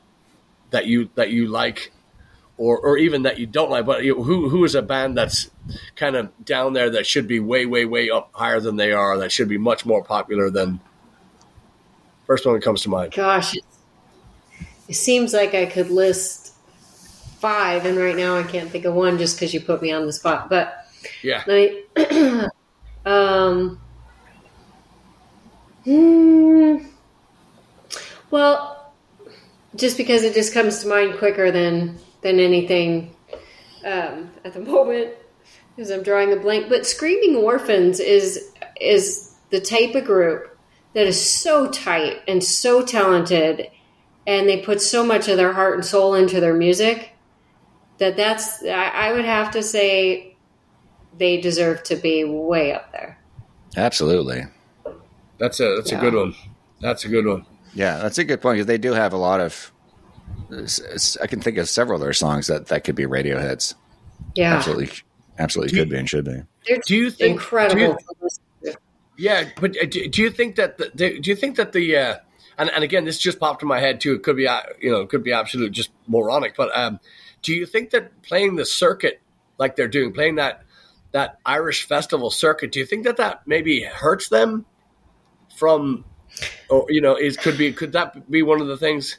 that you that you like, or or even that you don't like? But you know, who who is a band that's kind of down there that should be way way way up higher than they are? That should be much more popular than. First one that comes to mind. Gosh, it, seems like I could list five, and right now I can't think of one just because you put me on the spot. But Yeah, let me. um. hmm, well, just because it just comes to mind quicker than than anything um, at the moment, because I'm drawing a blank. But Screaming Orphans is is the type of group that is so tight and so talented, and they put so much of their heart and soul into their music that that's I, I would have to say they deserve to be way up there. Absolutely. that's a that's Yeah. a good one. That's a good one. Yeah, that's a good point because they do have a lot of. I can think of several of their songs that, that could be radio hits. Yeah, Absolutely, absolutely could be and should be. they're Do you think incredible. do you- to listen to. Yeah, but uh, do, do you think that the, do do you think that the uh, and and again this just popped in my head too. It could be uh, you know it could be absolute just moronic, but um, do you think that playing the circuit like they're doing, playing that that Irish festival circuit, do you think that that maybe hurts them from, or you know, is could be could that be one of the things?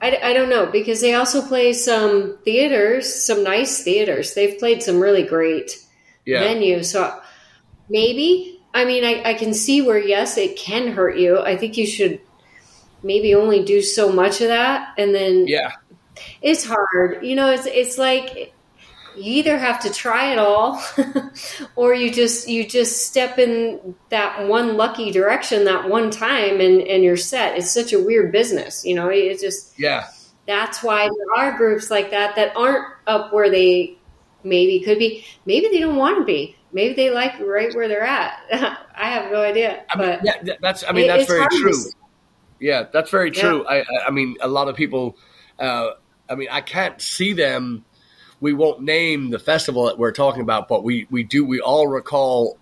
I, I don't know because they also play some theaters, some nice theaters. They've played some really great Yeah, venues. So maybe, I mean, I, I can see where, yes, it can hurt you. I think you should maybe only do so much of that. And then yeah, it's hard. You know, it's, it's like you either have to try it all or you just, you just step in that one lucky direction that one time and, and you're set. It's such a weird business. You know, it's just, yeah, that's why there are groups like that that aren't up where they maybe could be. Maybe they don't want to be. Maybe they like right where they're at. I have no idea. I mean, But yeah, that's I mean it- that's very true. Yeah, that's very true. I, I, I mean, a lot of people. Uh, I mean, I can't see them. We won't name the festival that we're talking about, but we we do. We all recall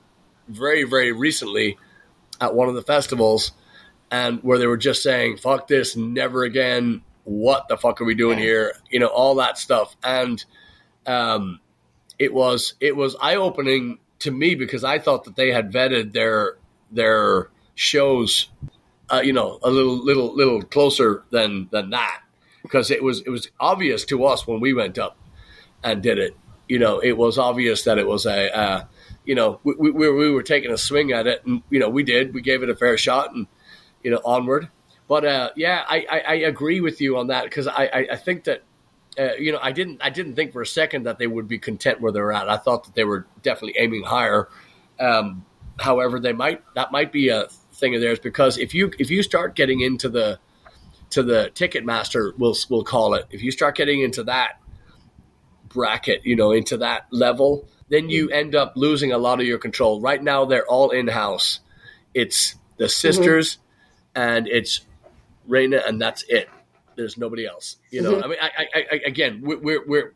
very very recently at one of the festivals, and where they were just saying "fuck this, never again." What the fuck are we doing Yeah. here? You know, all that stuff, and um, it was it was eye opening to me because I thought that they had vetted their their shows uh, you know, a little, little, little closer than than that, because it was it was obvious to us when we went up and did it. You know, it was obvious that it was a, uh, you know, we, we, we were taking a swing at it, and you know, we did. We gave it a fair shot, and you know, onward. But uh, yeah, I, I, I agree with you on that because I, I, I think that. Uh, you know, I didn't. I didn't think for a second that they would be content where they're at. I thought that they were definitely aiming higher. Um, however, they might. That might be a thing of theirs because if you if you start getting into the to the Ticketmaster, we'll we'll call it. If you start getting into that bracket, you know, into that level, then you end up losing a lot of your control. Right now, they're all in house. It's the sisters, and it's Raina, and that's it. There's nobody else. You know, I mean, I, I, I again, we're, we're, we're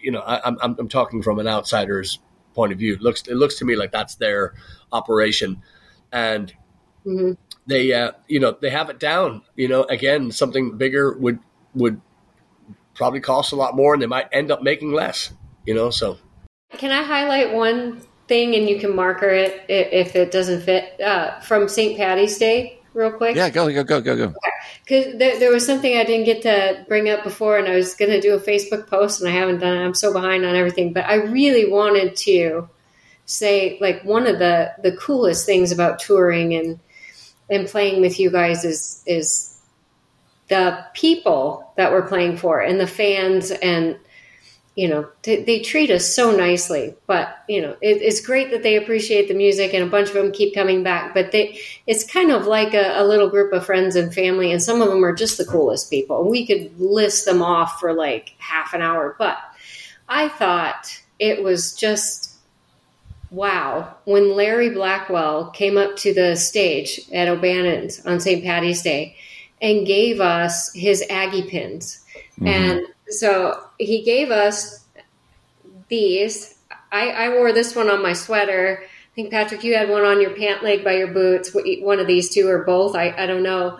you know, I, I'm I'm talking from an outsider's point of view. It looks it looks to me like that's their operation, and Mhm. they uh, you know they have it down. You know, again, something bigger would would probably cost a lot more, and they might end up making less. You know, so Can I highlight one thing and you can marker it if it doesn't fit uh, from St. Patty's Day, real quick? Yeah, go go go go go. Because there, there was something I didn't get to bring up before, and I was going to do a Facebook post, and I haven't done it. I'm so behind on everything. But I really wanted to say, like, one of the, the coolest things about touring and and playing with you guys is is the people that we're playing for and the fans and you know they, they treat us so nicely. But you know it, it's great that they appreciate the music and a bunch of them keep coming back. But they it's kind of like a, a little group of friends and family and some of them are just the coolest people. We could list them off for like half an hour. But i thought it was just wow, when Larry Blackwell came up to the stage at O'Bannon's on St. Patty's Day and gave us his Aggie pins. Mm-hmm. And so he gave us these. I, I, wore this one on my sweater. I think, Patrick, you had one on your pant leg by your boots. One of these two or both. I, I don't know.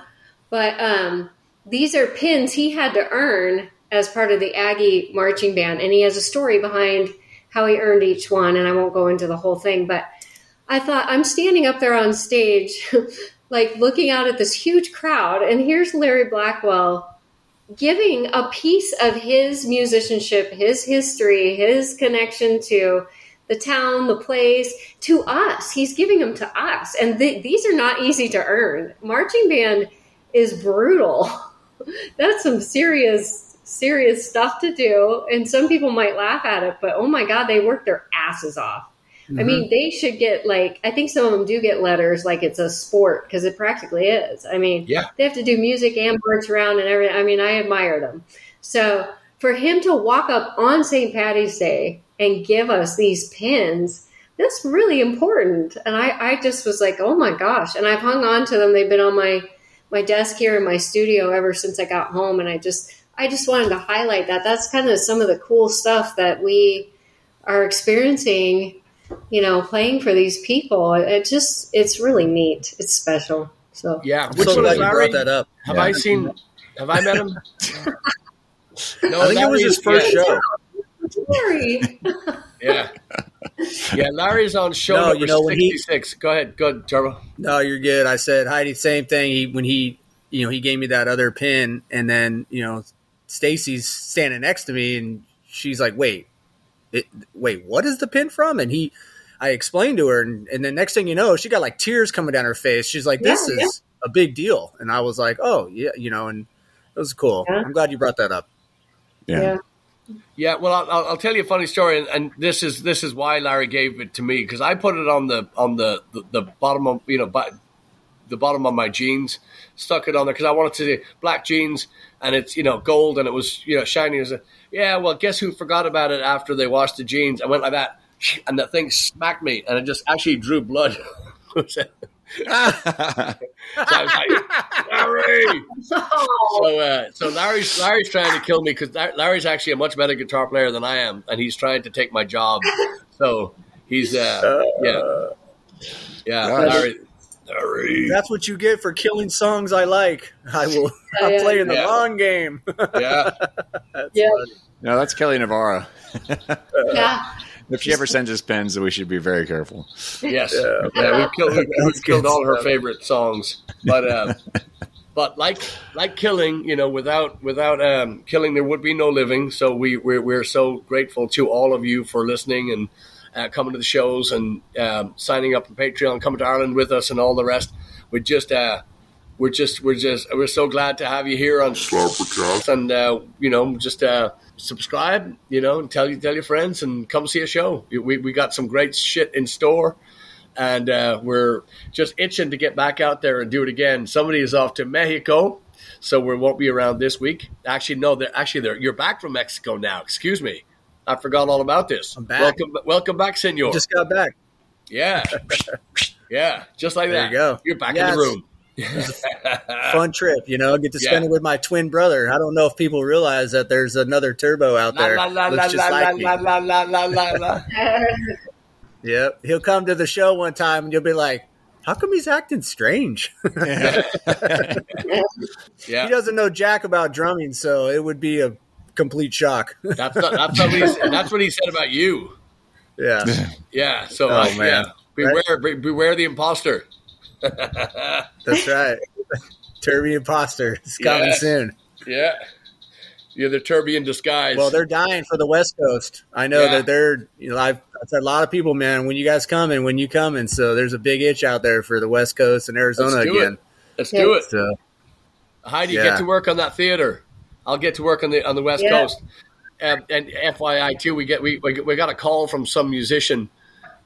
But um, these are pins he had to earn as part of the Aggie marching band. And he has a story behind how he earned each one. And I won't go into the whole thing. But I thought, I'm standing up there on stage, like looking out at this huge crowd. And here's Larry Blackwell giving a piece of his musicianship, his history, his connection to the town, the place, to us. He's giving them to us. And th- these are not easy to earn. Marching band is brutal. That's some serious, serious stuff to do. And some people might laugh at it, but oh my God, they work their asses off. Mm-hmm. I mean, mm-hmm. they should get like I think some of them do get letters like it's a sport because it practically is. I mean, yeah, they have to do music and march around and everything. I mean, I admire them. So for him to walk up on St. Patty's Day and give us these pins, that's really important. And I, I just was like, oh my gosh! And I've hung on to them. They've been on my my desk here in my studio ever since I got home. And I just I just wanted to highlight that. That's kind of some of the cool stuff that we are experiencing you know, playing for these people. It just, it's really neat. It's special. So yeah, which so glad you brought that up. Have yeah. I seen? Have I met him? no, I think it was his first yeah. show. Larry. yeah, yeah. Larry's on show no, number you know, sixty-six. He, go ahead, go ahead, Turbo. No, you're good. I said Heide, same thing. He when he, you know, he gave me that other pin, and then you know, Stacy's standing next to me, and she's like, "Wait, it, wait, what is the pin from? And he, I explained to her, and, and the next thing you know, she got like tears coming down her face. She's like, "This yeah, is yeah. a big deal," and I was like, "Oh yeah," you know, and it was cool. Yeah. I'm glad you brought that up. Yeah. Yeah, well, I'll, I'll, tell you a funny story, and, and, this is this is why Larry gave it to me because I put it on the on the, the, the bottom of you know the bottom of my jeans, stuck it on there because I wanted to see black jeans, and it's you know gold, and it was you know shiny as a yeah, well, guess who forgot about it after they washed the jeans? I went like that, and the thing smacked me, and it just actually drew blood. so I was like, Larry. So, uh, so Larry's Larry's trying to kill me because Larry's actually a much better guitar player than I am, and he's trying to take my job. So he's, uh, yeah, yeah, Larry. Larry. That's what you get for killing songs I like. I will. I'm yeah, playing the yeah. wrong game. yeah. yeah. Funny. No, that's Kelly Navarro. yeah. If she ever sends us pens, we should be very careful. Yes, yeah, yeah we've killed, we've, we've killed all her favorite songs, but uh, but like like killing, you know, without without um, killing, there would be no living. So we we're, we're so grateful to all of you for listening and uh, coming to the shows and um, signing up on Patreon, coming to Ireland with us, and all the rest. We just uh, we're just we're just we're so glad to have you here on and uh, you know just uh, subscribe, you know, and tell you tell your friends and come see a show. We we got some great shit in store, and uh, we're just itching to get back out there and do it again. Somebody is off to Mexico, so we won't be around this week. Actually, no, they're actually they're, you're back from Mexico now. Excuse me, I forgot all about this. I'm back. Welcome, welcome back, Senor. Just got back. Yeah, yeah, just like that. there that. You go. You're back yes. in the room fun trip, you know. Get to spend yeah. it with my twin brother. I don't know if people realize that there's another turbo out there. La, la, just like me. yep, he'll come to the show one time, and you'll be like, "How come he's acting strange?" yeah. He doesn't know jack about drumming, so it would be a complete shock. that's, not, that's, what he, that's what he said about you. Yeah, yeah. So, oh, uh, man. Yeah. Beware, right? beware the imposter. That's right. Turby imposter is coming yeah. soon. Yeah. You're the Turby in disguise. Well, they're dying for the West Coast. I know yeah. that they're, you know, I've, I've said a lot of people, man, when you guys come and when you come, and so there's a big itch out there for the West Coast and Arizona Let's again. It. Let's do it. So, Heide, yeah. get to work on that theater. I'll get to work on the on the West yeah. Coast. And, and, FYI too, we get we we got a call from some musician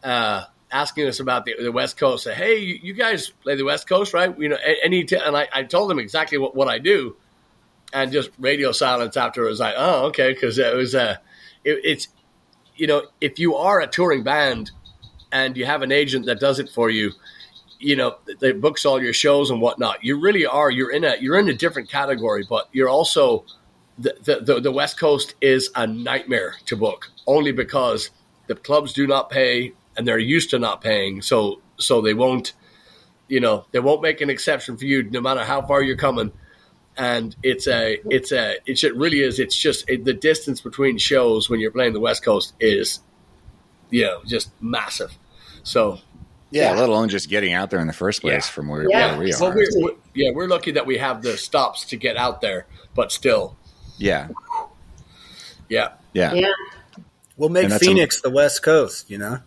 uh, asking us about the, the West Coast. Say, hey, you, you, guys play the West Coast, right? You know, any t-? and I, I told them exactly what, what I do, and just radio silence after. It was like, oh, okay, because it was uh, it, it's you know, if you are a touring band, and you have an agent that does it for you, you know, that books all your shows and whatnot. You really are. You're in a you're in a different category, but you're also the the, the, West Coast is a nightmare to book only because the clubs do not pay and they're used to not paying, so so they won't, you know, they won't make an exception for you no matter how far you're coming. And it's a, it's a, it really is. It's just it, the distance between shows when you're playing the West Coast is, you know, just massive. So yeah, let alone just getting out there in the first place Yeah. from where, Yeah. where we Well, are. we're, we're- yeah, we're lucky that we have the stops to get out there, but still, yeah, yeah, yeah, Yeah. We'll make And that's a- Phoenix the West Coast, you know?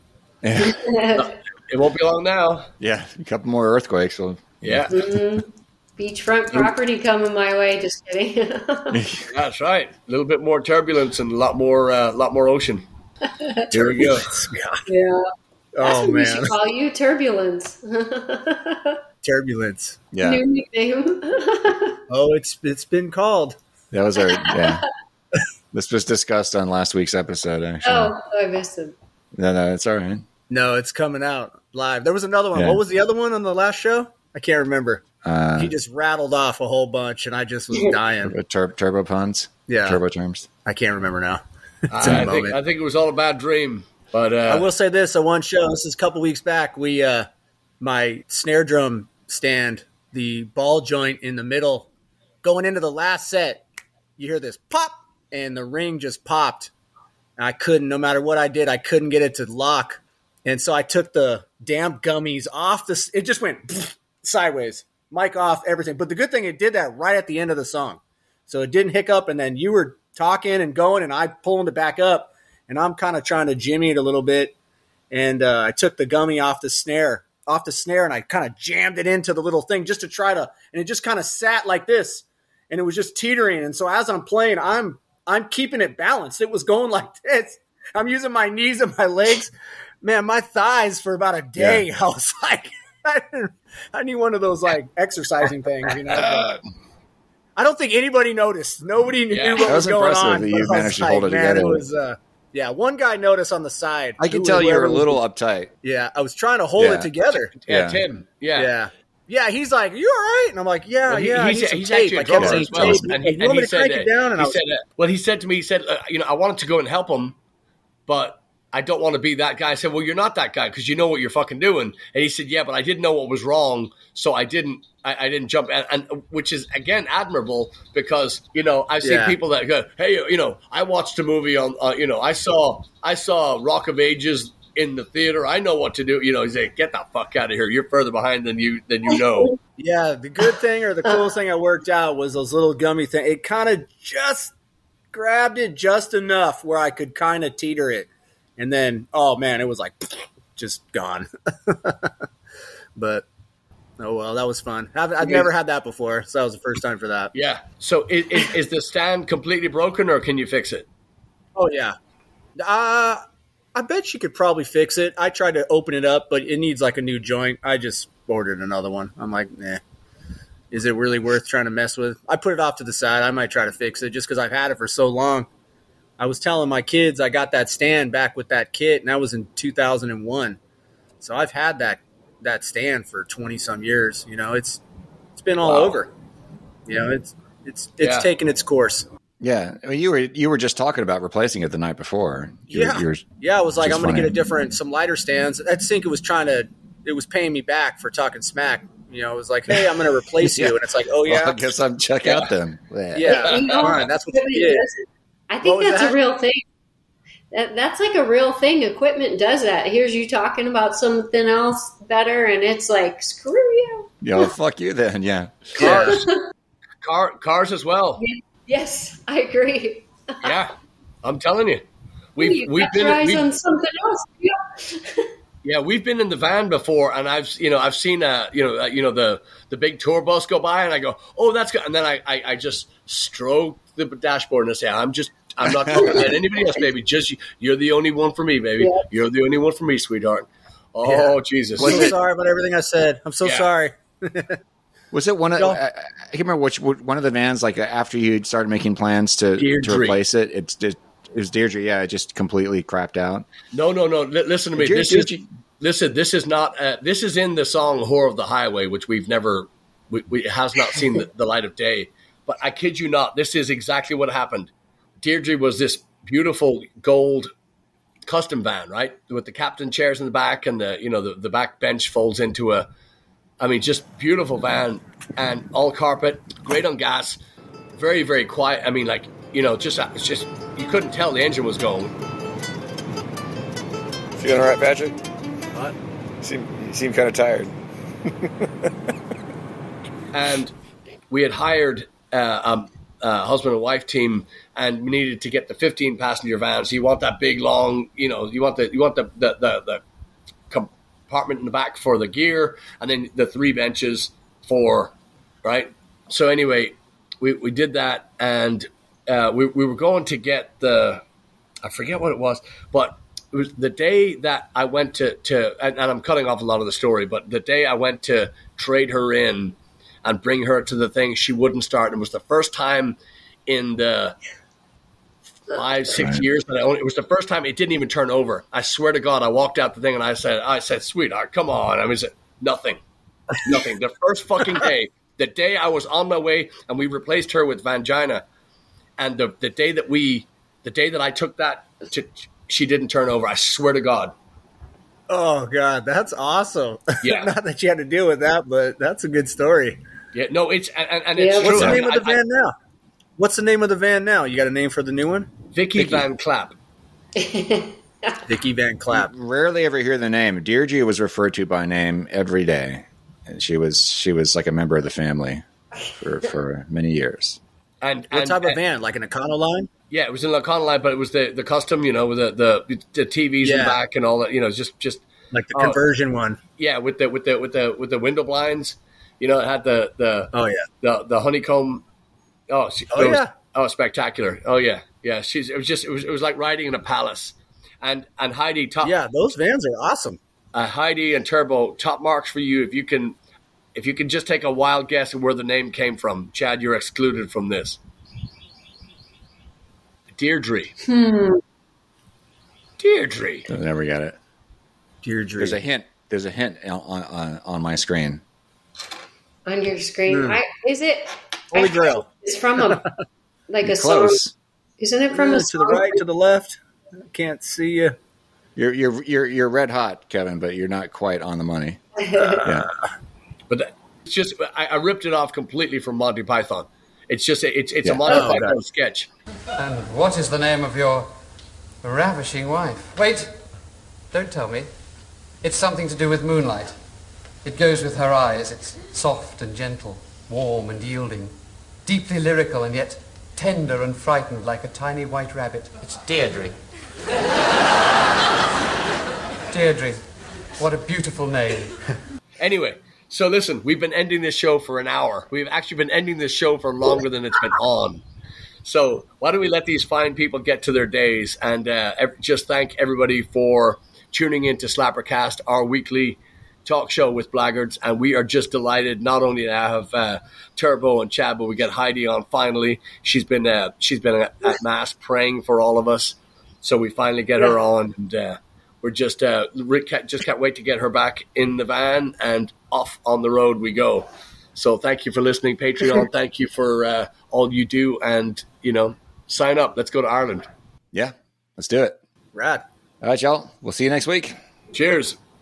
yeah, it won't be long now. yeah. A couple more earthquakes. Will, Yeah, Mhm. Beachfront property coming my way. Just kidding. that's right. A little bit more turbulence and a lot more, uh, lot more ocean. Here we go. yeah. That's Oh, what we should call you, turbulence. Turbulence. yeah, New nickname. Oh, it's it's been called. that was our yeah. this was discussed on last week's episode. Actually, oh, I missed it. no, no, it's all right. No, it's coming out live. There was another one. Yeah. What was the other one on the last show? I can't remember. Uh, he just rattled off a whole bunch, and I just was dying. tur- turbo puns, Yeah, turbo terms. I can't remember now. I, in a I think. I think it was all a bad dream, but uh, I will say this: on one show, this is a couple weeks back, we uh, my snare drum stand, the ball joint in the middle, going into the last set, you hear this pop, and the ring just popped. And I couldn't, no matter what I did, I couldn't get it to lock, and so I took the damp gummies off. The it just went sideways, mic off, everything. But the good thing, it did that right at the end of the song, so it didn't hiccup. And then you were talking and going, and I pulling it back up and I'm kind of trying to jimmy it a little bit. And uh, I took the gummy off the snare, off the snare, and I kind of jammed it into the little thing just to try to, and it just kind of sat like this, and it was just teetering. And so as I'm playing, I'm I'm keeping it balanced. It was going like this. I'm using my knees and my legs. Man, my thighs for about a day. I was like, I, need one of those like exercising things, you know. But I don't think anybody noticed. Nobody knew Yeah. what That was was going on. that but you I was managed to hold it man, together. was, uh, yeah, one guy noticed on the side. I can tell you were a little uptight. Yeah, I was trying to hold Yeah. it together. yeah, Yeah. Tim, Yeah. yeah. yeah, He's like, "You all right?" And I'm like, "Yeah, Well, he- yeah." I he's, need some he's actually a I kept drummer saying as well, tape. and, Hey, he, you want and me he to said, crank it down? And he I was, said, uh, well, he said to me, he said, uh, you know, I wanted to go and help him, but I don't want to be that guy. I said, well, you're not that guy because you know what you're fucking doing. And he said, yeah, but I didn't know what was wrong, so I didn't, I, I didn't jump, and, and which is again admirable because you know I've seen Yeah. people that go, hey, you know, I watched a movie on, uh, you know, I saw, I saw Rock of Ages in the theater. I know what to do. You know, he's like, get the fuck out of here. You're further behind than you than you know. yeah. The good thing or the coolest thing I worked out was those little gummy things. It kind of just grabbed it just enough where I could kind of teeter it, and then oh man, it was like just gone. but oh well, that was fun. I've, I've never had that before, so that was the first time for that. Yeah. So is, is, is the stand completely broken, or can you fix it? Oh yeah. Uh I bet you could probably fix it. I tried to open it up, but it needs like a new joint. I just ordered another one. I'm like, nah. Is it really worth trying to mess with? I put it off to the side. I might try to fix it just because I've had it for so long. I was telling my kids I got that stand back with that kit, and that was in 2001. So I've had that that stand for 20 some years. You know, it's it's been all Wow. over. You know, it's it's it's Yeah. taken its course. Yeah, I mean, you were you were just talking about replacing it the night before. You were- Yeah. you were- Yeah, I was like, I'm going to get a different, some lighter stands. I think it was trying to, it was paying me back for talking smack. You know, it was like, hey, I'm going to replace you, and it's like, oh Well, yeah, I guess I'm check out then. yeah, You know, fine, that's what you did. Does it. I think that's that? a real thing. That, that's like a real thing. Equipment does that. Here's you talking about something else better, and it's like, screw you. Yeah, well, fuck you then. Yeah, Cars, car, cars as well. Yes, I agree. Yeah, I'm telling you, we've you we've been eyes we've, on something else. Yeah. yeah we've been in the van before, and I've you know I've seen uh you know uh, you know the the big tour bus go by, and I go, oh that's good, and then I I, I just stroke the dashboard and I say, I'm just. I'm not talking about anybody else, baby. Just you- you're the only one for me, baby. Yeah. You're the only one for me, sweetheart. Oh Yeah. Jesus! I'm so sorry about everything I said. I'm so Yeah. sorry. was it one of? No. I, I can't remember which one of the vans. Like after you started making plans to to replace it, it's just it was Deirdre. Yeah, it just completely crapped out. No, no, no. Li- listen to me. Did you, This did is listen, this is not. Uh, this is in the song "Whore of the Highway," which we've never, we, we has not seen the, the light of day. But I kid you not, this is exactly what happened. Deirdre was this beautiful gold custom van, right, with the captain chairs in the back, and the you know the, the back bench folds into a. I mean, just beautiful van and all carpet, great on gas, very very quiet. I mean, like you know, just it's just you couldn't tell the engine was going. Feeling all right, Patrick? What? You seem, you seem kind of tired. and we had hired uh, um, a husband and wife team, and we needed to get the 15 passenger van. So you want that big, long, you know, you want the you want the the, the, the compartment in the back for the gear, and then the three benches for right. So anyway, we we did that, and uh, we we were going to get the I forget what it was, but it was the day that I went to to and, and I'm cutting off a lot of the story, but the day I went to trade her in and bring her to the thing, she wouldn't start. And it was the first time in the five, six Right. years that I only, it was the first time it didn't even turn over. I swear to God, I walked out the thing and I said, I said, sweetheart, come on. I mean, it's- nothing, nothing. the first fucking day, the day I was on my way and we replaced her with Vangina. And the, the day that we, the day that I took that, to, she didn't turn over. I swear to God. Oh God, that's awesome. Yeah. Not that you had to deal with that, but that's a good story. Yeah, no, it's, and, and- and Yeah, it's what's true. What's the I name mean, of the I- I- van now? What's the name of the van now? You got a name for the new one? Vicky, Vicky. Van Clap. Vicky Van Clap. Rarely ever hear the name. Deirdre was referred to by name every day, and she was she was like a member of the family for for many years. And, What and- type of and- van? Like an Econoline? Yeah, it was Econoline, but it was the, the custom, you know, with the, the the TVs in back and all that, you know, just just Like the Oh. conversion one? yeah, with the with the with the with the window blinds, you know, it had the the Oh yeah. the, the honeycomb. Oh, she, Oh, it was- yeah. oh, spectacular! Oh yeah, yeah. She's it was just it was it was like riding in a palace, and and Heide top Yeah, those vans are awesome. uh, Heide and Turbo top marks for you if you can if you can just take a wild guess at where the name came from. Chad, you're excluded from this. Deirdre. Hmm. Deirdre. I never got it. Deirdre. There's a hint. There's a hint on on, on my screen. On your screen. I, is it? Holy I Grail. It's from a like a song. Close. Isn't it from Yeah, a to the right, to the left. Can't see you. You're you're you're you're red hot, Kevin, but you're not quite on the money. Yeah. But that, it's just I, I ripped it off completely from Monty Python. It's just a, it's it's Yeah. a Monty Oh, Python okay. sketch. And what is the name of your ravishing wife? Wait, don't tell me. It's something to do with moonlight. It goes with her eyes. It's soft and gentle, warm and yielding, deeply lyrical and yet tender and frightened like a tiny white rabbit. It's Deirdre. Deirdre. What a beautiful name. Anyway, so listen, we've been ending this show for an hour. We've actually been ending this show for longer than it's been on. So why don't we let these fine people get to their days and uh, just thank everybody for tuning in to Slappercast, our weekly talk show with Blaggards, And we are just delighted not only to have uh, Turbo and Chad, but we get Heide on finally. She's been uh, she's been at, at mass praying for all of us, so we finally get her on, and uh, we're just uh, just can't wait to get her back in the van and off on the road we go. So thank you for listening, Patreon. thank you for uh, all you do, and you know, sign up. Let's go to Ireland. Yeah. Let's do it. Rad. All right, y'all. We'll see you next week. Cheers.